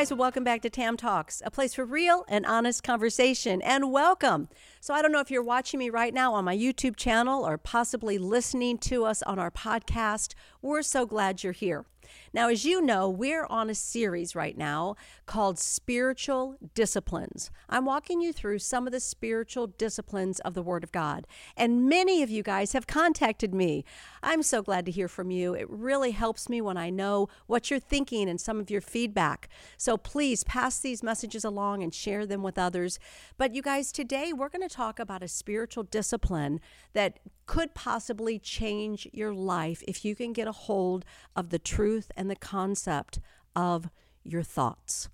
guys, welcome back to Tam Talks, a place for real and honest conversation. And welcome. So, I don't know if you're watching me right now on my YouTube channel or possibly listening to us on our podcast. We're so glad you're here. Now, as you know, we're on a series right now called Spiritual Disciplines. I'm walking you through some of the spiritual disciplines of the Word of God. And many of you guys have contacted me. I'm so glad to hear from you. It really helps me when I know what you're thinking and some of your feedback. So please pass these messages along and share them with others. But you guys, today we're going to talk about a spiritual discipline that could possibly change your life if you can get a hold of the truth and the concept of your thoughts.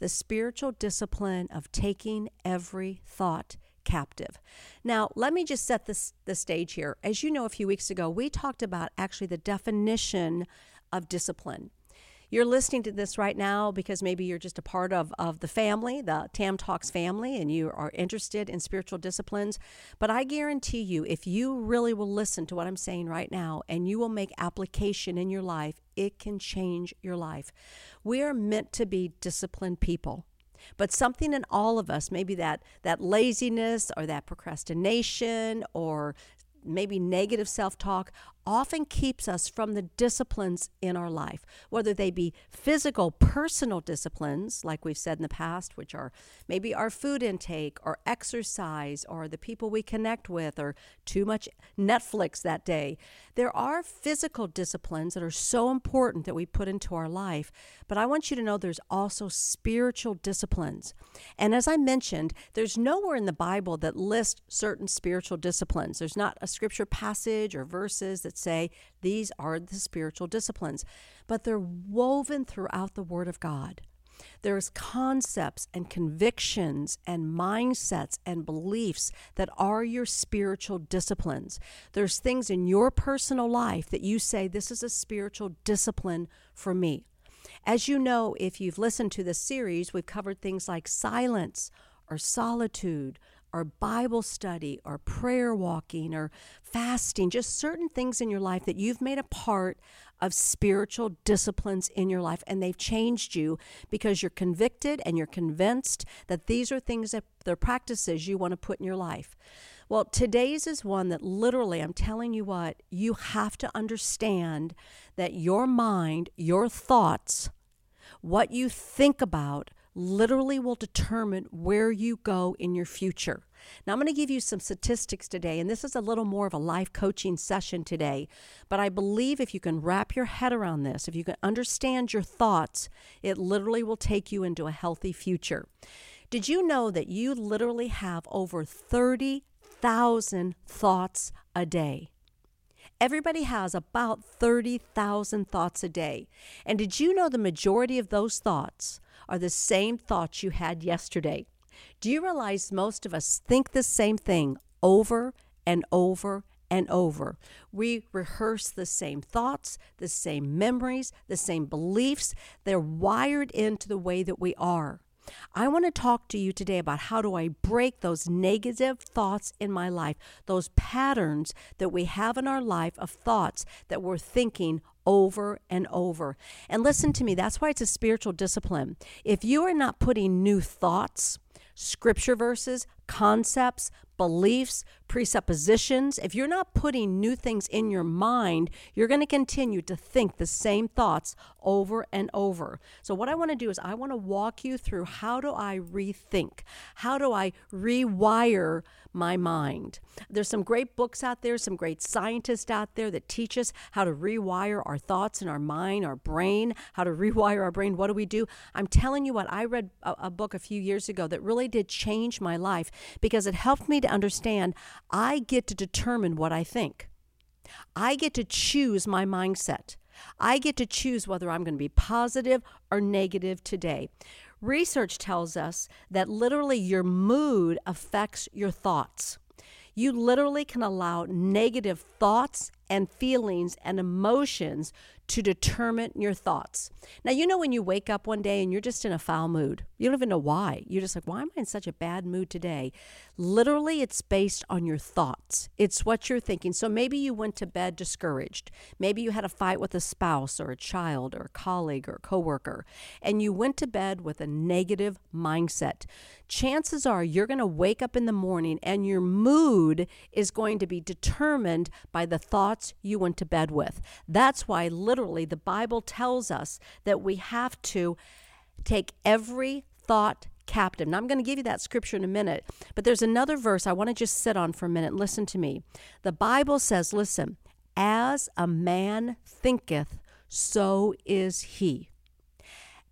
The spiritual discipline of taking every thought captive. Now, let me just set this, the stage here. As you know, a few weeks ago, we talked about actually the definition of discipline. You're listening to this right now because maybe you're just a part of, of the family, the Tam Talks family, and you are interested in spiritual disciplines. But I guarantee you, if you really will listen to what I'm saying right now and you will make application in your life, it can change your life. We are meant to be disciplined people but something in all of us maybe that that laziness or that procrastination or maybe negative self talk often keeps us from the disciplines in our life, whether they be physical, personal disciplines, like we've said in the past, which are maybe our food intake or exercise or the people we connect with or too much Netflix that day. There are physical disciplines that are so important that we put into our life, but I want you to know there's also spiritual disciplines. And as I mentioned, there's nowhere in the Bible that lists certain spiritual disciplines. There's not a scripture passage or verses that that say these are the spiritual disciplines, but they're woven throughout the Word of God. There's concepts and convictions and mindsets and beliefs that are your spiritual disciplines. There's things in your personal life that you say, This is a spiritual discipline for me. As you know, if you've listened to this series, we've covered things like silence or solitude or Bible study or prayer walking or fasting, just certain things in your life that you've made a part of spiritual disciplines in your life and they've changed you because you're convicted and you're convinced that these are things that they're practices you want to put in your life. Well, today's is one that literally, I'm telling you what, you have to understand that your mind, your thoughts, what you think about, literally will determine where you go in your future. Now, I'm going to give you some statistics today, and this is a little more of a life coaching session today. But I believe if you can wrap your head around this, if you can understand your thoughts, it literally will take you into a healthy future. Did you know that you literally have over 30,000 thoughts a day? Everybody has about 30,000 thoughts a day. And did you know the majority of those thoughts are the same thoughts you had yesterday? Do you realize most of us think the same thing over and over and over. We rehearse the same thoughts, the same memories, the same beliefs. They're wired into the way that we are. I want to talk to you today about how do I break those negative thoughts in my life, those patterns that we have in our life of thoughts that we're thinking over and over. And listen to me, that's why it's a spiritual discipline. If you are not putting new thoughts, scripture verses, concepts, beliefs, presuppositions, if you're not putting new things in your mind, you're going to continue to think the same thoughts over and over. So, what I want to do is, I want to walk you through how do I rethink? How do I rewire my mind? There's some great books out there, some great scientists out there that teach us how to rewire our thoughts in our mind, our brain, how to rewire our brain. What do we do? I'm telling you what, I read a, a book a few years ago that really did change my life because it helped me to understand I get to determine what I think. I get to choose my mindset. I get to choose whether I'm going to be positive or negative today. Research tells us that literally your mood affects your thoughts. You literally can allow negative thoughts and feelings and emotions to determine your thoughts. Now, you know when you wake up one day and you're just in a foul mood. You don't even know why. You're just like, why am I in such a bad mood today? Literally, it's based on your thoughts. It's what you're thinking. So maybe you went to bed discouraged. Maybe you had a fight with a spouse or a child or a colleague or a coworker, and you went to bed with a negative mindset. Chances are you're going to wake up in the morning and your mood is going to be determined by the thoughts you went to bed with. That's why literally the Bible tells us that we have to take every thought captive. Now, I'm going to give you that scripture in a minute, but there's another verse I want to just sit on for a minute listen to me. The Bible says, listen, as a man thinketh, so is he.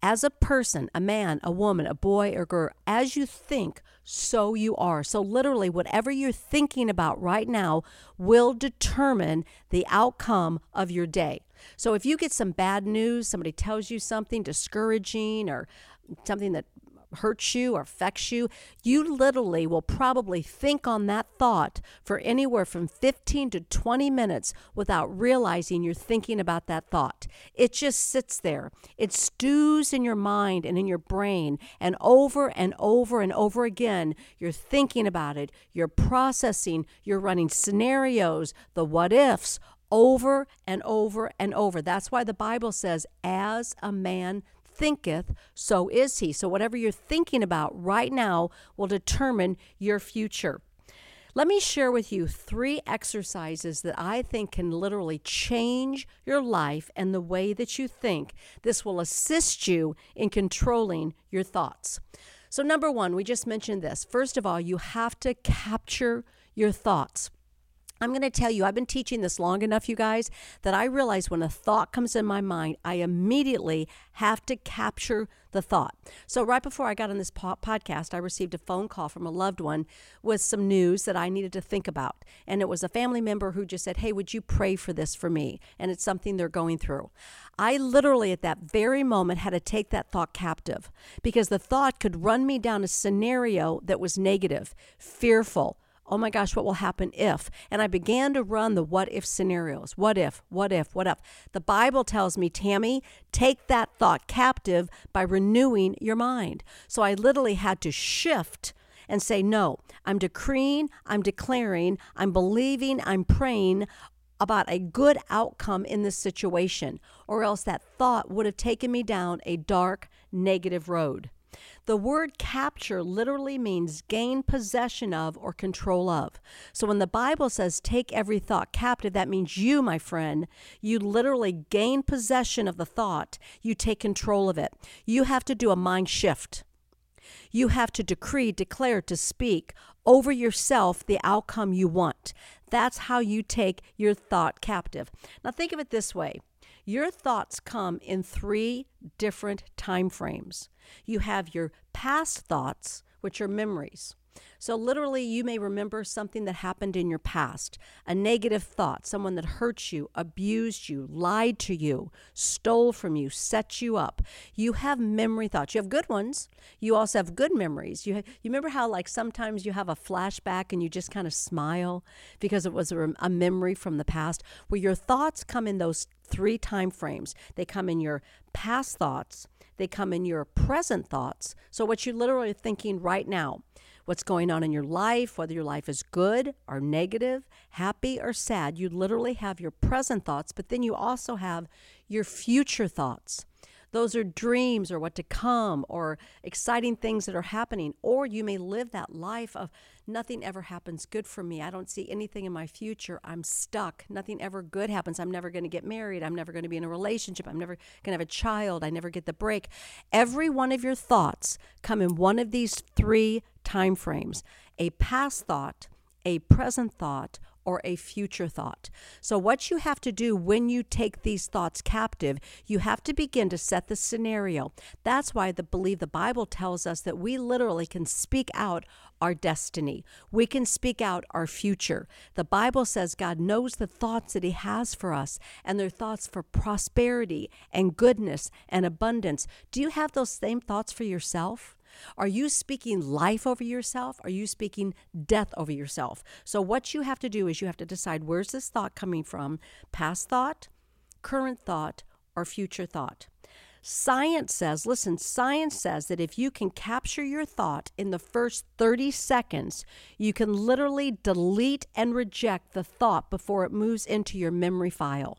As a person, a man, a woman, a boy or girl, as you think, so you are. So, literally, whatever you're thinking about right now will determine the outcome of your day. So, if you get some bad news, somebody tells you something discouraging or something that hurts you or affects you, you literally will probably think on that thought for anywhere from 15 to 20 minutes without realizing you're thinking about that thought. It just sits there. It stews in your mind and in your brain, and over and over and over again, you're thinking about it, you're processing, you're running scenarios, the what ifs, over and over and over. That's why the Bible says, as a man thinketh, so is he. So, whatever you're thinking about right now will determine your future. Let me share with you three exercises that I think can literally change your life and the way that you think. This will assist you in controlling your thoughts. So, number one, we just mentioned this. First of all, you have to capture your thoughts. I'm going to tell you, I've been teaching this long enough, you guys, that I realize when a thought comes in my mind, I immediately have to capture the thought. So, right before I got on this po- podcast, I received a phone call from a loved one with some news that I needed to think about. And it was a family member who just said, Hey, would you pray for this for me? And it's something they're going through. I literally, at that very moment, had to take that thought captive because the thought could run me down a scenario that was negative, fearful oh my gosh, what will happen if? And I began to run the what if scenarios. What if, what if, what if? The Bible tells me, Tammy, take that thought captive by renewing your mind. So I literally had to shift and say, no, I'm decreeing, I'm declaring, I'm believing, I'm praying about a good outcome in this situation, or else that thought would have taken me down a dark, negative road. The word capture literally means gain possession of or control of. So when the Bible says take every thought captive, that means you, my friend, you literally gain possession of the thought, you take control of it. You have to do a mind shift. You have to decree, declare, to speak over yourself the outcome you want. That's how you take your thought captive. Now, think of it this way your thoughts come in three different time frames. You have your past thoughts, which are memories. So, literally, you may remember something that happened in your past a negative thought, someone that hurt you, abused you, lied to you, stole from you, set you up. You have memory thoughts. You have good ones. You also have good memories. You, you remember how, like, sometimes you have a flashback and you just kind of smile because it was a, a memory from the past, where your thoughts come in those three time frames. They come in your past thoughts, they come in your present thoughts. So, what you're literally thinking right now, what's going on in your life, whether your life is good or negative, happy or sad, you literally have your present thoughts, but then you also have your future thoughts. Those are dreams or what to come or exciting things that are happening. Or you may live that life of nothing ever happens good for me. I don't see anything in my future. I'm stuck. Nothing ever good happens. I'm never going to get married. I'm never going to be in a relationship. I'm never going to have a child. I never get the break. Every one of your thoughts come in one of these three time frames a past thought, a present thought, or a future thought. So, what you have to do when you take these thoughts captive, you have to begin to set the scenario. That's why the believe the Bible tells us that we literally can speak out our destiny. We can speak out our future. The Bible says God knows the thoughts that He has for us, and they're thoughts for prosperity and goodness and abundance. Do you have those same thoughts for yourself? Are you speaking life over yourself? Are you speaking death over yourself? So, what you have to do is you have to decide where's this thought coming from? Past thought, current thought, or future thought. Science says, listen, science says that if you can capture your thought in the first 30 seconds, you can literally delete and reject the thought before it moves into your memory file.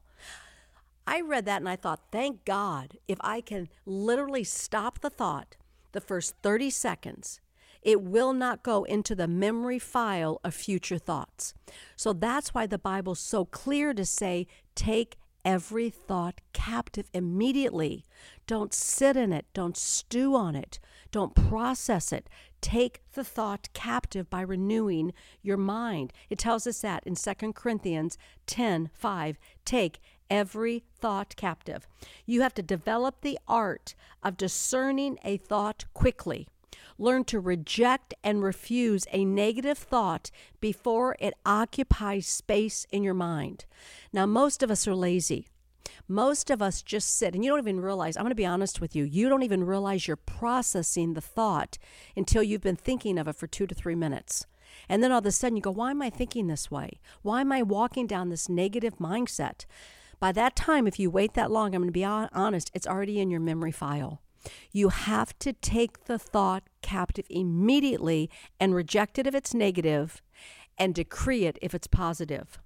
I read that and I thought, thank God, if I can literally stop the thought the first 30 seconds, it will not go into the memory file of future thoughts. So that's why the Bible's so clear to say, take every thought captive immediately. Don't sit in it. Don't stew on it. Don't process it. Take the thought captive by renewing your mind. It tells us that in 2 Corinthians 10 5. Take every thought captive. You have to develop the art of discerning a thought quickly. Learn to reject and refuse a negative thought before it occupies space in your mind. Now, most of us are lazy. Most of us just sit and you don't even realize, I'm going to be honest with you, you don't even realize you're processing the thought until you've been thinking of it for two to three minutes. And then all of a sudden you go, Why am I thinking this way? Why am I walking down this negative mindset? By that time, if you wait that long, I'm going to be honest, it's already in your memory file. You have to take the thought captive immediately and reject it if it's negative and decree it if it's positive.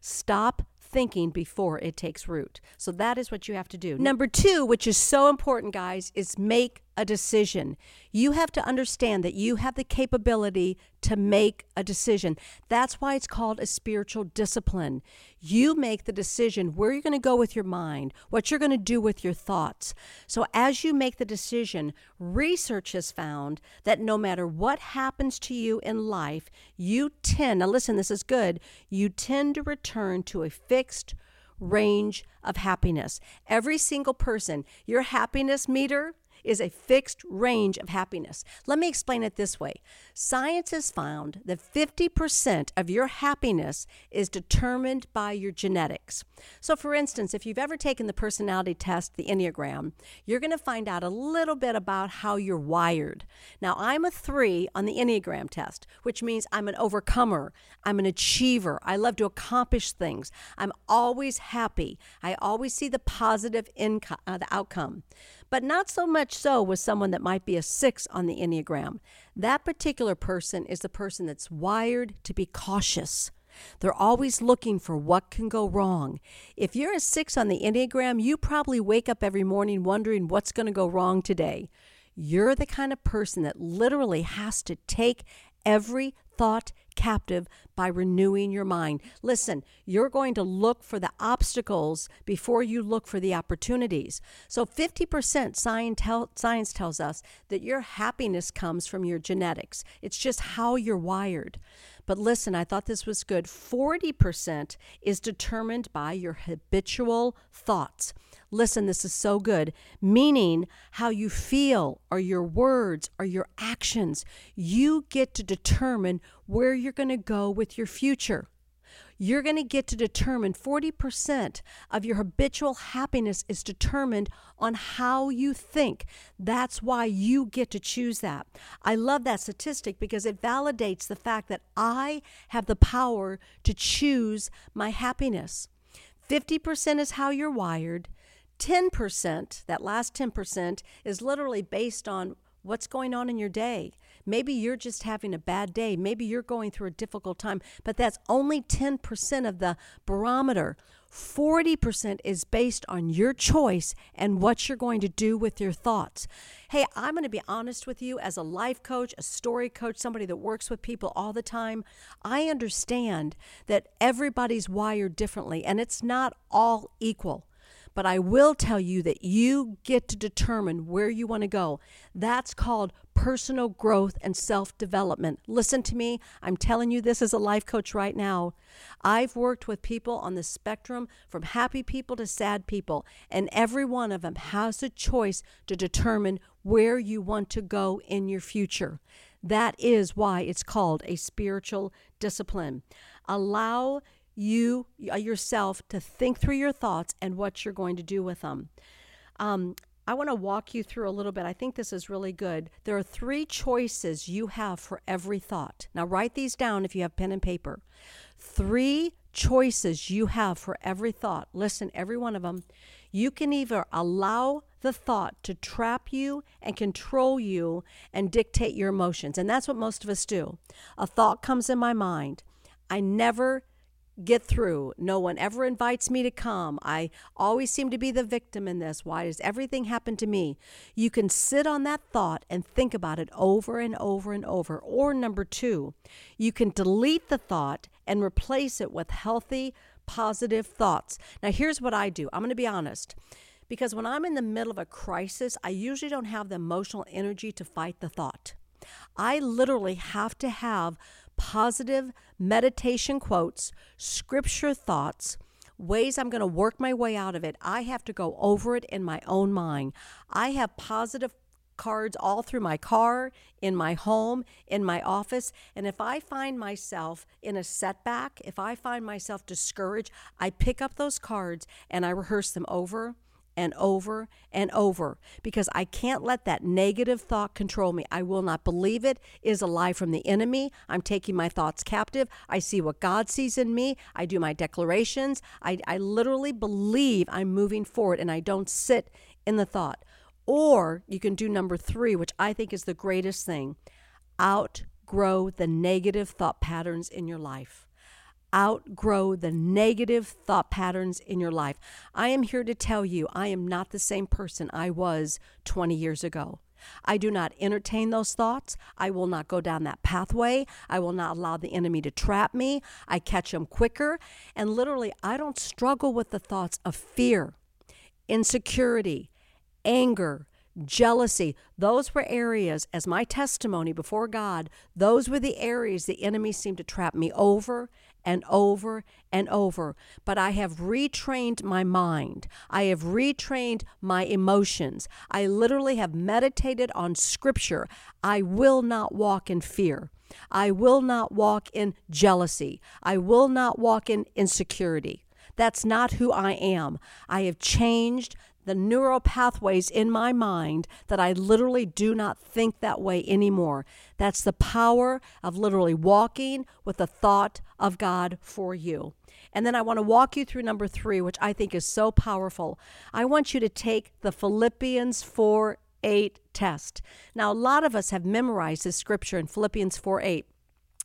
Stop thinking before it takes root. So that is what you have to do. Number two, which is so important, guys, is make a decision. You have to understand that you have the capability to make a decision. That's why it's called a spiritual discipline. You make the decision where you're going to go with your mind, what you're going to do with your thoughts. So, as you make the decision, research has found that no matter what happens to you in life, you tend, now listen, this is good, you tend to return to a fixed range of happiness. Every single person, your happiness meter is a fixed range of happiness. Let me explain it this way Science has found that 50% of your happiness is determined by your genetics. So, for instance, if you've ever taken the personality test, the Enneagram, you're going to find out a little bit about how you're wired. Now, I'm a three on the Enneagram test, which means I'm an overcomer, I'm an achiever, I love to accomplish things, I'm always happy, I always see the positive income, uh, the outcome but not so much so with someone that might be a six on the Enneagram. That particular person is the person that's wired to be cautious. They're always looking for what can go wrong. If you're a six on the Enneagram, you probably wake up every morning wondering what's going to go wrong today. You're the kind of person that literally has to take every thought captive by renewing your mind. Listen, you're going to look for the obstacles before you look for the opportunities. So 50% science, tell, science tells us that your happiness comes from your genetics. It's just how you're wired. But listen, I thought this was good. 40% is determined by your habitual thoughts. Listen, this is so good. Meaning how you feel, or your words, or your actions. You get to determine where you're going to go with your future. You're going to get to determine 40% of your habitual happiness is determined on how you think. That's why you get to choose that. I love that statistic because it validates the fact that I have the power to choose my happiness. 50% is how you're wired. 10%, that last 10%, is literally based on what's going on in your day. Maybe you're just having a bad day. Maybe you're going through a difficult time, but that's only 10% of the barometer. 40% is based on your choice and what you're going to do with your thoughts. Hey, I'm going to be honest with you as a life coach, a story coach, somebody that works with people all the time. I understand that everybody's wired differently and it's not all equal. But I will tell you that you get to determine where you want to go. That's called personal growth and self development. Listen to me. I'm telling you this as a life coach right now. I've worked with people on the spectrum from happy people to sad people, and every one of them has a choice to determine where you want to go in your future. That is why it's called a spiritual discipline. Allow you uh, yourself to think through your thoughts and what you're going to do with them. Um, I want to walk you through a little bit. I think this is really good. There are three choices you have for every thought. Now, write these down if you have pen and paper. Three choices you have for every thought. Listen, every one of them. You can either allow the thought to trap you and control you and dictate your emotions. And that's what most of us do. A thought comes in my mind. I never get through. No one ever invites me to come. I always seem to be the victim in this. Why does everything happen to me? You can sit on that thought and think about it over and over and over. Or number two, you can delete the thought and replace it with healthy, positive thoughts. Now, here's what I do I'm going to be honest. Because when I'm in the middle of a crisis, I usually don't have the emotional energy to fight the thought. I literally have to have positive meditation quotes, scripture thoughts, ways I'm going to work my way out of it. I have to go over it in my own mind. I have positive cards all through my car, in my home, in my office. And if I find myself in a setback, if I find myself discouraged, I pick up those cards and I rehearse them over and over and over because I can't let that negative thought control me. I will not believe it is a lie from the enemy. I'm taking my thoughts captive. I see what God sees in me. I do my declarations. I, I literally believe I'm moving forward and I don't sit in the thought. Or you can do number three, which I think is the greatest thing outgrow the negative thought patterns in your life outgrow the negative thought patterns in your life. I am here to tell you I am not the same person I was 20 years ago. I do not entertain those thoughts. I will not go down that pathway. I will not allow the enemy to trap me. I catch them quicker. And literally, I don't struggle with the thoughts of fear, insecurity, anger, jealousy. Those were areas, as my testimony before God, those were the areas the enemy seemed to trap me over and over and over. But I have retrained my mind. I have retrained my emotions. I literally have meditated on scripture. I will not walk in fear. I will not walk in jealousy. I will not walk in insecurity. That's not who I am. I have changed the neural pathways in my mind that I literally do not think that way anymore. That's the power of literally walking with the thought of God for you. And then I want to walk you through number three, which I think is so powerful. I want you to take the Philippians 4 8 test. Now, a lot of us have memorized this scripture in Philippians 4 8.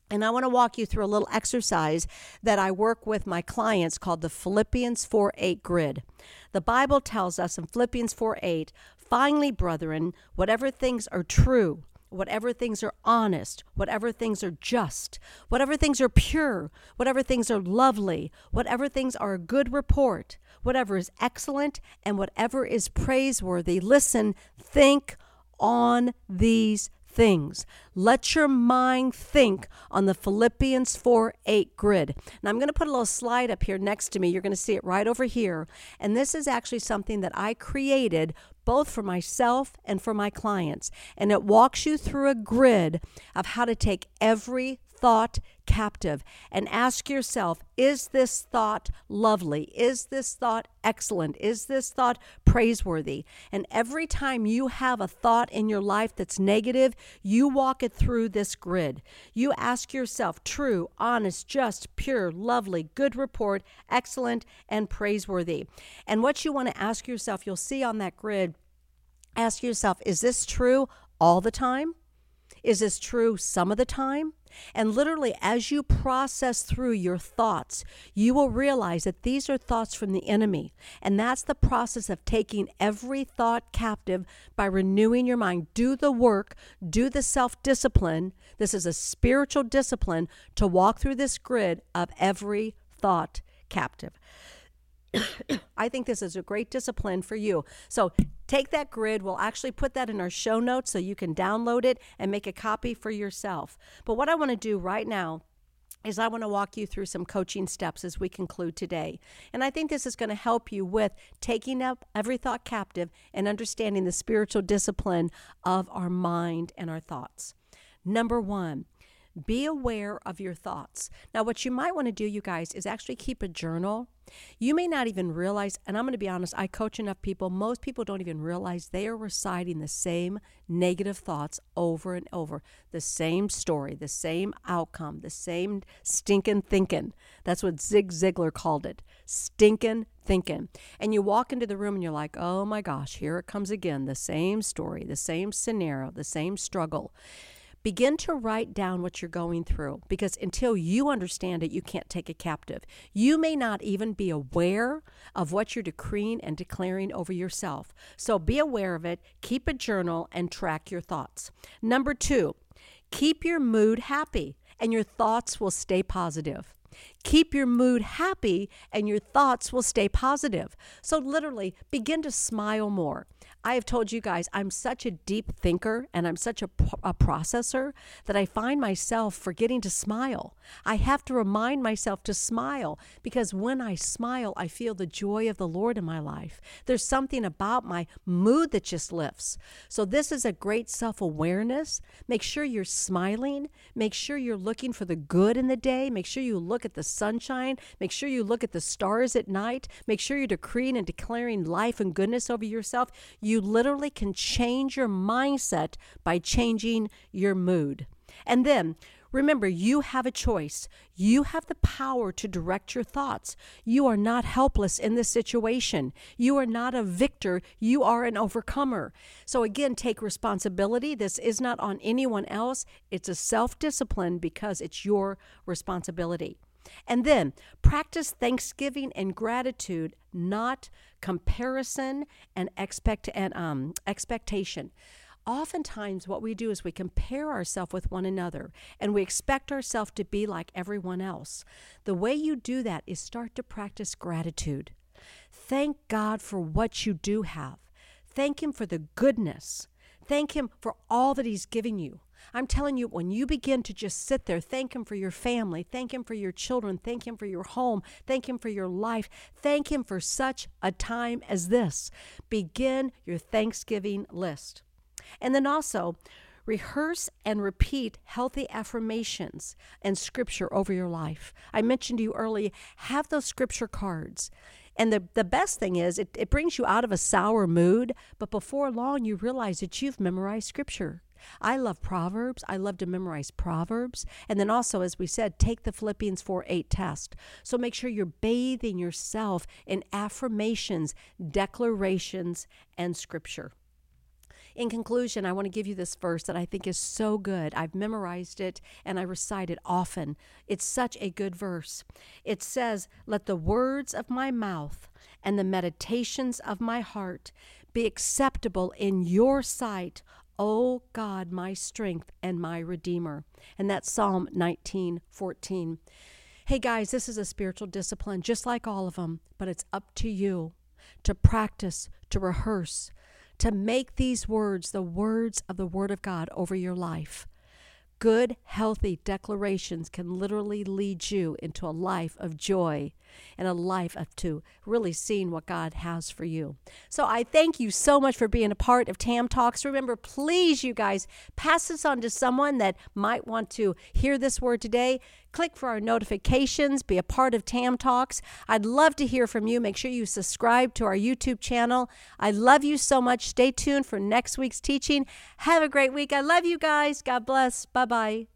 And I want to walk you through a little exercise that I work with my clients called the Philippians 4 8 grid. The Bible tells us in Philippians 4 8, finally, brethren, whatever things are true, whatever things are honest, whatever things are just, whatever things are pure, whatever things are lovely, whatever things are a good report, whatever is excellent, and whatever is praiseworthy, listen, think on these things. Let your mind think on the Philippians 4 8 grid. Now, I'm going to put a little slide up here next to me. You're going to see it right over here. And this is actually something that I created both for myself and for my clients. And it walks you through a grid of how to take every thought captive and ask yourself is this thought lovely? Is this thought excellent? Is this thought praiseworthy? And every time you have a thought in your life that's negative, you walk it through this grid. You ask yourself true, honest, just, pure, lovely, good report, excellent, and praiseworthy. And what you want to ask yourself, you'll see on that grid, ask yourself, is this true all the time? Is this true some of the time? And literally, as you process through your thoughts, you will realize that these are thoughts from the enemy. And that's the process of taking every thought captive by renewing your mind. Do the work, do the self discipline. This is a spiritual discipline to walk through this grid of every thought captive. I think this is a great discipline for you. So take that grid. We'll actually put that in our show notes so you can download it and make a copy for yourself. But what I want to do right now is I want to walk you through some coaching steps as we conclude today. And I think this is going to help you with taking up every thought captive and understanding the spiritual discipline of our mind and our thoughts. Number one, Be aware of your thoughts. Now, what you might want to do, you guys, is actually keep a journal. You may not even realize, and I'm going to be honest, I coach enough people, most people don't even realize they are reciting the same negative thoughts over and over, the same story, the same outcome, the same stinking thinking. That's what Zig Ziglar called it stinking thinking. And you walk into the room and you're like, oh my gosh, here it comes again, the same story, the same scenario, the same struggle. Begin to write down what you're going through because until you understand it, you can't take it captive. You may not even be aware of what you're decreeing and declaring over yourself. So be aware of it, keep a journal, and track your thoughts. Number two, keep your mood happy and your thoughts will stay positive. Keep your mood happy and your thoughts will stay positive. So, literally, begin to smile more. I have told you guys, I'm such a deep thinker and I'm such a, a, processor that I find myself forgetting to smile. I have to remind myself to smile because when I smile, I feel the joy of the Lord in my life. There's something about my mood that just lifts. So, this is a great self awareness. Make sure you're smiling. Make sure you're looking for the good in the day. Make sure you look at the sunshine. Make sure you look at the stars at night. Make sure you're decreeing and declaring life and goodness over yourself. You you literally can change your mindset by changing your mood. And then Remember, you have a choice. You have the power to direct your thoughts. You are not helpless in this situation. You are not a victor. You are an overcomer. So, again, take responsibility. This is not on anyone else. It's a self discipline because it's your responsibility. And then practice thanksgiving and gratitude, not comparison and expect and um, expectation. Oftentimes, what we do is we compare ourselves with one another and we expect ourselves to be like everyone else. The way you do that is start to practice gratitude. Thank God for what you do have. Thank Him for the goodness. Thank Him for all that He's given you. I'm telling you, when you begin to just sit there, thank Him for your family, thank Him for your children, thank Him for your home, thank Him for your life, thank Him for such a time as this. Begin your Thanksgiving list. And then also, rehearse and repeat healthy affirmations and scripture over your life. I mentioned to you earlier, have those scripture cards. And the, the best thing is, it, it brings you out of a sour mood, but before long, you realize that you've memorized scripture. I love Proverbs. I love to memorize Proverbs. And then also, as we said, take the Philippians 4 8 test. So make sure you're bathing yourself in affirmations, declarations, and scripture. In conclusion, I want to give you this verse that I think is so good. I've memorized it and I recite it often. It's such a good verse. It says, Let the words of my mouth and the meditations of my heart be acceptable in your sight, O God, my strength and my redeemer. And that's Psalm 19 14. Hey guys, this is a spiritual discipline just like all of them, but it's up to you to practice, to rehearse, to make these words the words of the Word of God over your life. Good, healthy declarations can literally lead you into a life of joy and a life of to really seeing what God has for you. So I thank you so much for being a part of Tam Talks. Remember, please, you guys, pass this on to someone that might want to hear this word today. Click for our notifications, be a part of Tam Talks. I'd love to hear from you. Make sure you subscribe to our YouTube channel. I love you so much. Stay tuned for next week's teaching. Have a great week. I love you guys. God bless. Bye bye.